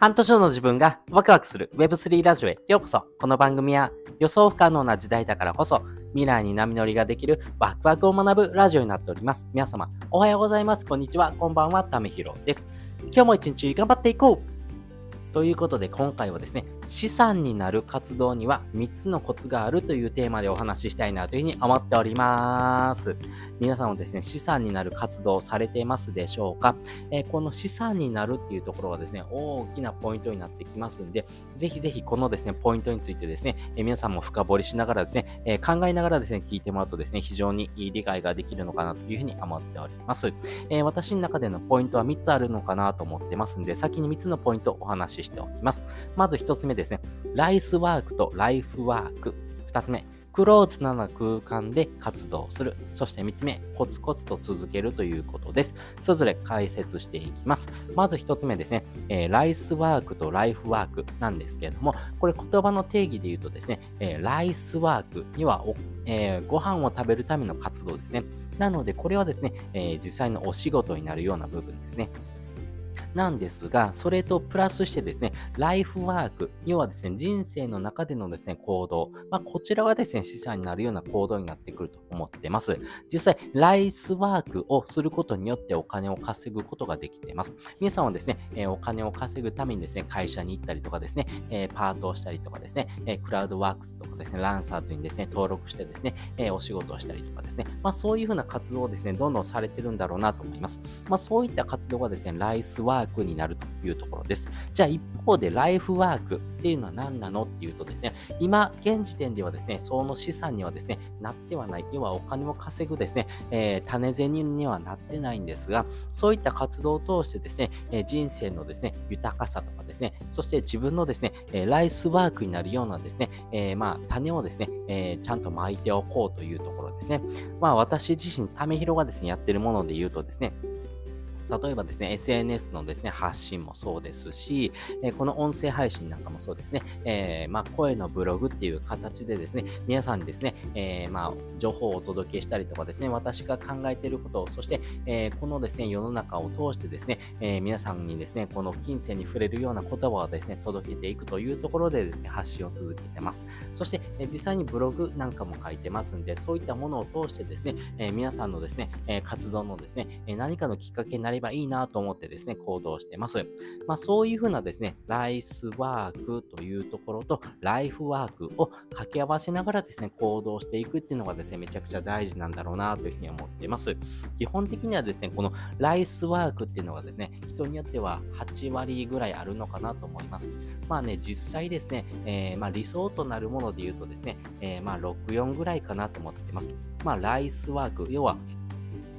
半年後の自分がワクワクする Web3 ラジオへようこそ。この番組は予想不可能な時代だからこそ未来に波乗りができるワクワクを学ぶラジオになっております。皆様、おはようございます。こんにちは。こんばんは。ためひろです。今日も一日頑張っていこうということで今回はですね、資産になる活動には3つのコツがあるというテーマでお話ししたいなというふうに思っております。皆さんもですね、資産になる活動をされてますでしょうか、えー、この資産になるっていうところはですね、大きなポイントになってきますんで、ぜひぜひこのですね、ポイントについてですね、えー、皆さんも深掘りしながらですね、えー、考えながらですね、聞いてもらうとですね、非常に理解ができるのかなというふうに思っております。え私の中でのポイントは3つあるのかなと思ってますんで、先に3つのポイントをお話ししておきます。まず1つ目ですね、ライスワークとライフワーク。2つ目、クローズな空間で活動する。そして3つ目、コツコツと続けるということです。それぞれ解説していきます。まず1つ目ですね、えー、ライスワークとライフワークなんですけれども、これ言葉の定義で言うとですね、えー、ライスワークにはおえー、ご飯を食べるための活動ですね。なので、これはですね、え、実際のお仕事になるような部分ですね。なんですが、それとプラスしてですね、ライフワーク、要はですね、人生の中でのですね、行動、まあ、こちらはですね、資産になるような行動になってくると思ってます。実際、ライスワークをすることによってお金を稼ぐことができています。皆さんはですね、え、お金を稼ぐためにですね、会社に行ったりとかですね、え、パートをしたりとかですね、え、クラウドワークスとかですね、ランサーズにですね、登録してですね、えお仕事をしたりとかですね、まあそういうふうな活動をですね、どんどんされてるんだろうなと思います。まあそういった活動がですね、ライスワーになるというところです。じゃあ一方でライフワークっていうのは何なのっていうとですね、今、現時点ではですね、その資産にはですね、なってはない。要はお金を稼ぐですね、えー、種銭にはなってないんですが、そういった活動を通してですね、えー、人生のですね、豊かさとかですね、そして自分のですね、えー、ライスワークになるようなですね、えまあ、種をですね、えちゃんと巻いておこうというところですね。まあ、私自身、ためひろがですね、やってるもので言うとですね、例えばですね、SNS のですね、発信もそうですし、えこの音声配信なんかもそうですね、えー、まあ、声のブログっていう形でですね、皆さんにですね、えー、まあ、情報をお届けしたりとかですね、私が考えていることを、そして、えー、このですね、世の中を通してですね、え皆さんにですね、この金銭に触れるような言葉をですね、届けていくというところでですね、発信を続けてます。そして、え実際にブログなんかも書いてますんで、そういったものを通してですね、え皆さんのですね、え活動のですね、え何かのきっかけになりればいいなと思ってですね、行動してます。まあそういうふうなですね、ライスワークというところとライフワークを掛け合わせながらですね、行動していくっていうのがですね、めちゃくちゃ大事なんだろうなというふうに思っています。基本的にはですね、このライスワークっていうのがですね、人によっては8割ぐらいあるのかなと思います。まあね、実際ですね、えー、まあ理想となるもので言うとですね、えー、まあ6、4ぐらいかなと思ってます。まあライスワーク、要は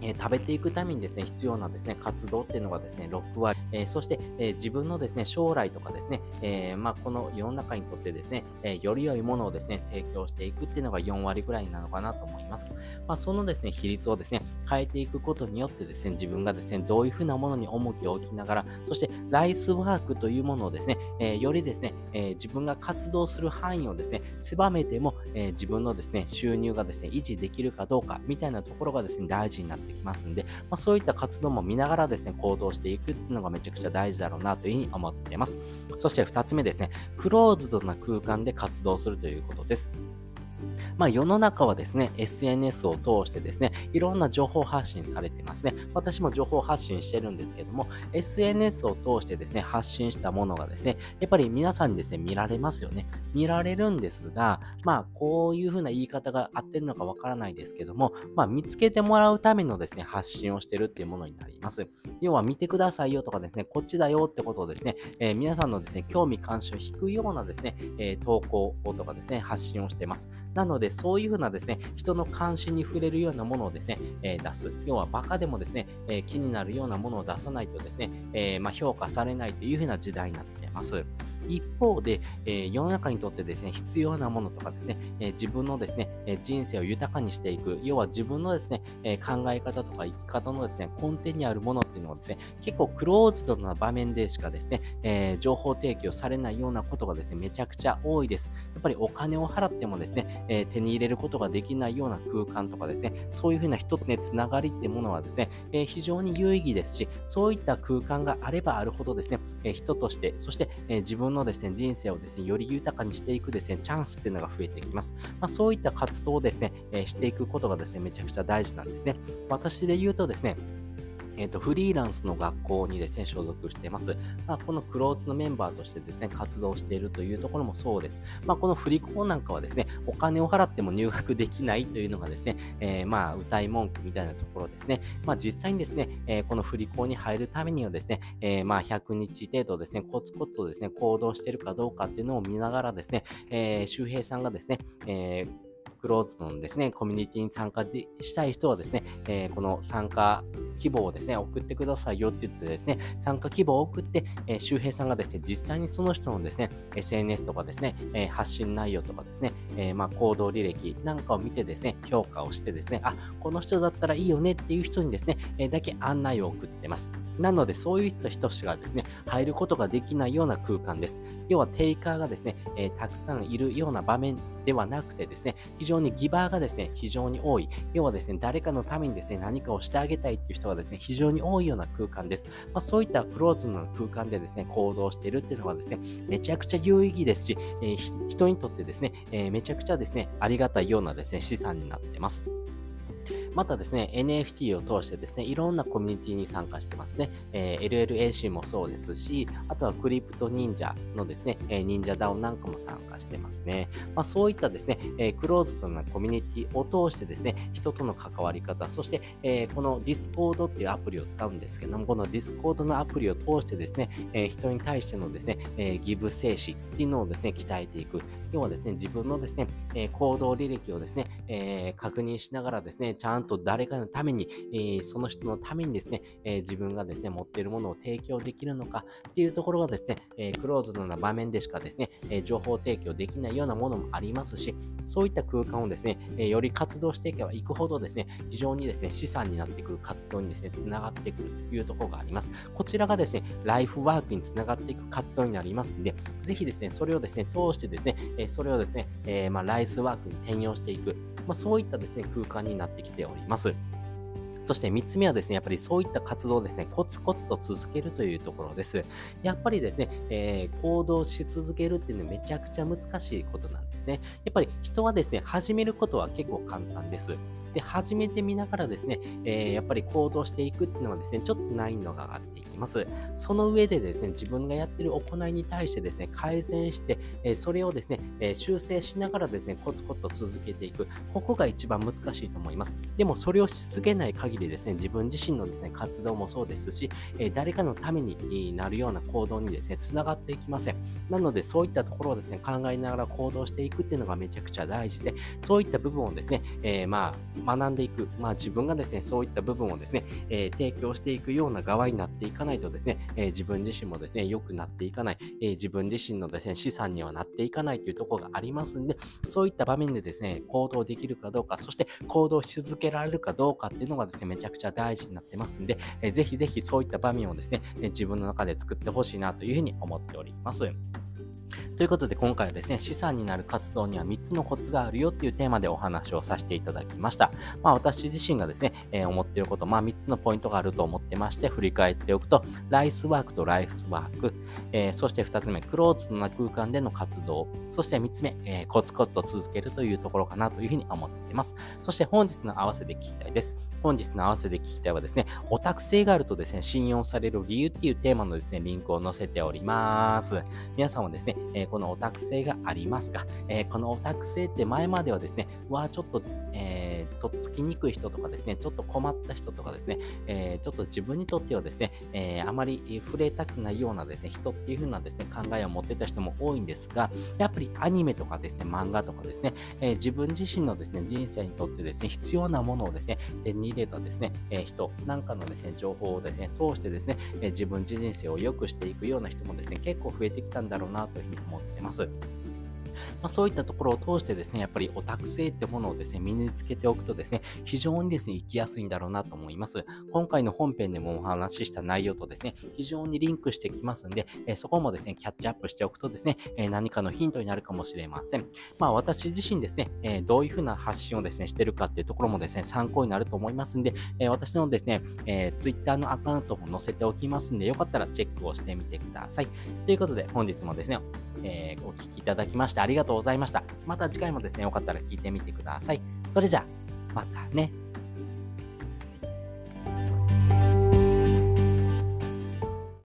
え、食べていくためにですね、必要なですね、活動っていうのがですね、6割、えー、そして、えー、自分のですね、将来とかですね、えまあ、この世の中にとってですね、えより良いものをですね、提供していくっていうのが4割ぐらいなのかなと思います。まあ、そのですね、比率をですね、変えていくことによってですね、自分がですね、どういうふうなものに重きを置きながら、そして、ライスワークというものをですね、えよりですね、え自分が活動する範囲をですね、狭めても、え自分のですね、収入がですね、維持できるかどうか、みたいなところがですね、大事になってきますんで、まあ、そういった活動も見ながらですね、行動していくっていうのがめちゃくちゃ大事だろうなというふうに思っています。そして2つ目ですね、クローズドな空間で活動するということです。まあ、世の中はですね、SNS を通してですね、いろんな情報発信されてますね。私も情報発信してるんですけども、SNS を通してですね、発信したものがですね、やっぱり皆さんにですね、見られますよね。見られるんですが、まあ、こういう風な言い方が合ってるのかわからないですけども、まあ、見つけてもらうためのですね、発信をしてるっていうものになります。要は見てくださいよとかですね、こっちだよってことをですね、えー、皆さんのですね、興味関心を引くようなですね、えー、投稿とかですね、発信をしています。なので、そういうふうなですね、人の関心に触れるようなものをですね、えー、出す。要はバカでもですね、えー、気になるようなものを出さないとですね、えー、まあ、評価されないというふうな時代になっています。一方で、えー、世の中にとってですね、必要なものとかですね、えー、自分のですね、え、人生を豊かにしていく、要は自分のですね、え考え方とか生き方のですね、根底にあるものっていうのはですね、結構クローズドな場面でしかですね、え情報提供されないようなことがですね、めちゃくちゃ多いです。やっぱりお金を払ってもですね、え手に入れることができないような空間とかですね、そういうふうな人とね、つながりってものはですね、え非常に有意義ですし、そういった空間があればあるほどですね、え人として、そして、え自分のですね、人生をですね、より豊かにしていくですね、チャンスっていうのが増えてきます。まあ、そういった活動をですね、えしていくことがですね、めちゃくちゃ大事なんですね。私で言うとですね、えっ、と、フリーランスの学校にですね、所属しています。まあ、このクローズのメンバーとしてですね、活動しているというところもそうです。まあ、この振り子なんかはですね、お金を払っても入学できないというのがですね、えー、まあ、歌い文句みたいなところですね。まあ、実際にですね、えー、この振り子に入るためにはですね、えまあ、100日程度ですね、コツコツとですね、行動しているかどうかっていうのを見ながらですね、え周平さんがですね、えークローズドのですね、コミュニティに参加したい人はですね、えー、この参加希望をですね、送ってくださいよって言ってですね、参加希望を送って、えー、周平さんがですね、実際にその人のですね、SNS とかですね、えー、発信内容とかですね、えまあ、行動履歴なんかを見てですね、評価をしてですね、あ、この人だったらいいよねっていう人にですね、えだけ案内を送ってます。なので、そういった人しかですね、入ることができないような空間です。要は、テイカーがですね、え、たくさんいるような場面ではなくてですね、非常にギバーがですね、非常に多い。要はですね、誰かのためにですね、何かをしてあげたいっていう人がですね、非常に多いような空間です。まあ、そういったクローズの空間でですね、行動しているっていうのはですね、めちゃくちゃ有意義ですし、えー、人にとってですね、えー、めちゃくちゃですね、ありがたいようなですね、資産になってます。またですね、NFT を通してですね、いろんなコミュニティに参加してますね。えー、LLAC もそうですし、あとはクリプト忍者のですね、えー、忍者ダウンなんかも参加してますね。まあ、そういったですね、えー、クローズドなコミュニティを通してですね、人との関わり方、そして、えー、この Discord っていうアプリを使うんですけども、この Discord のアプリを通してですね、えー、人に対してのですね、えー、ギブ精神っていうのをですね、鍛えていく。要はですね、自分のですね、えー、行動履歴をですね、えー、確認しながらですね、ちゃんとと誰かのために、えー、その人のためにですね、え自分がですね、持っているものを提供できるのかっていうところがですね、えクローズドな場面でしかですね、え情報提供できないようなものもありますし、そういった空間をですね、えより活動していけばいくほどですね、非常にですね、資産になってくる活動にですね、つながってくるというところがあります。こちらがですね、ライフワークにつながっていく活動になりますんで、ぜひですね、それをですね、通してですね、えそれをですね、え、まあ、ライスワークに転用していく、まあ、そういったですね、空間になってきております。そして3つ目はですね、やっぱりそういった活動をですね、コツコツと続けるというところです。やっぱりですね、えー、行動し続けるっていうのはめちゃくちゃ難しいことなんですね。やっぱり人はですね、始めることは結構簡単です。で、始めてみながらですね、えー、やっぱり行動していくっていうのはですね、ちょっと難易度が上がっていきます。その上でですね、自分がやってる行いに対してですね、改善して、えー、それをですね、えー、修正しながらですね、コツコツと続けていく。ここが一番難しいと思います。でも、それをし続けない限りですね、自分自身のですね、活動もそうですし、え誰かのためになるような行動にですね、つながっていきません。なので、そういったところをですね、考えながら行動していくっていうのがめちゃくちゃ大事で、そういった部分をですね、えまあ、学んでいく、まあ自分がですね、そういった部分をですね、えー、提供していくような側になっていかないとですね、えー、自分自身もですね、良くなっていかない、えー、自分自身のですね、資産にはなっていかないというところがありますんで、そういった場面でですね、行動できるかどうか、そして行動し続けられるかどうかっていうのがですね、めちゃくちゃ大事になってますんで、えー、ぜひぜひそういった場面をですね、自分の中で作ってほしいなというふうに思っております。ということで今回はですね、資産になる活動には3つのコツがあるよっていうテーマでお話をさせていただきました。まあ私自身がですね、えー、思っていること、まあ3つのポイントがあると思ってまして、振り返っておくと、ライスワークとライフワーク、えー、そして2つ目、クローズドな空間での活動、そして3つ目、えー、コツコツと続けるというところかなというふうに思っています。そして本日の合わせで聞きたいです。本日の合わせで聞きたいはですね、オタク性があるとですね、信用される理由っていうテーマのですね、リンクを載せております。皆さんもですね、えこのオタク性がありますか、えこのオタク性って前まではですね、わあ、ちょっと、えー、とっつきにくい人とかですね、ちょっと困った人とかですね、え、ちょっと自分にとってはですね、え、あまり触れたくないようなですね、人っていう風なですね、考えを持ってた人も多いんですが、やっぱりアニメとかですね、漫画とかですね、え自分自身のですね、人生にとってですね、必要なものをですね、手に入れたですね、え人なんかのですね、情報をですね、通してですね、え自分自人生を良くしていくような人もですね、結構増えてきたんだろうなという思ってます。まあ、そういったところを通してですね、やっぱりオタク性ってものをですね、身につけておくとですね、非常にですね、生きやすいんだろうなと思います。今回の本編でもお話しした内容とですね、非常にリンクしてきますんで、え、そこもですね、キャッチアップしておくとですね、え、何かのヒントになるかもしれません。まあ私自身ですね、え、どういうふうな発信をですね、してるかっていうところもですね、参考になると思いますんで、え私のですね、え Twitter のアカウントも載せておきますんで、よかったらチェックをしてみてください。ということで、本日もですね、えお聴きいただきましてありがとうございました。また次回もですね、よかったら聞いてみてください。それじゃあ、またね。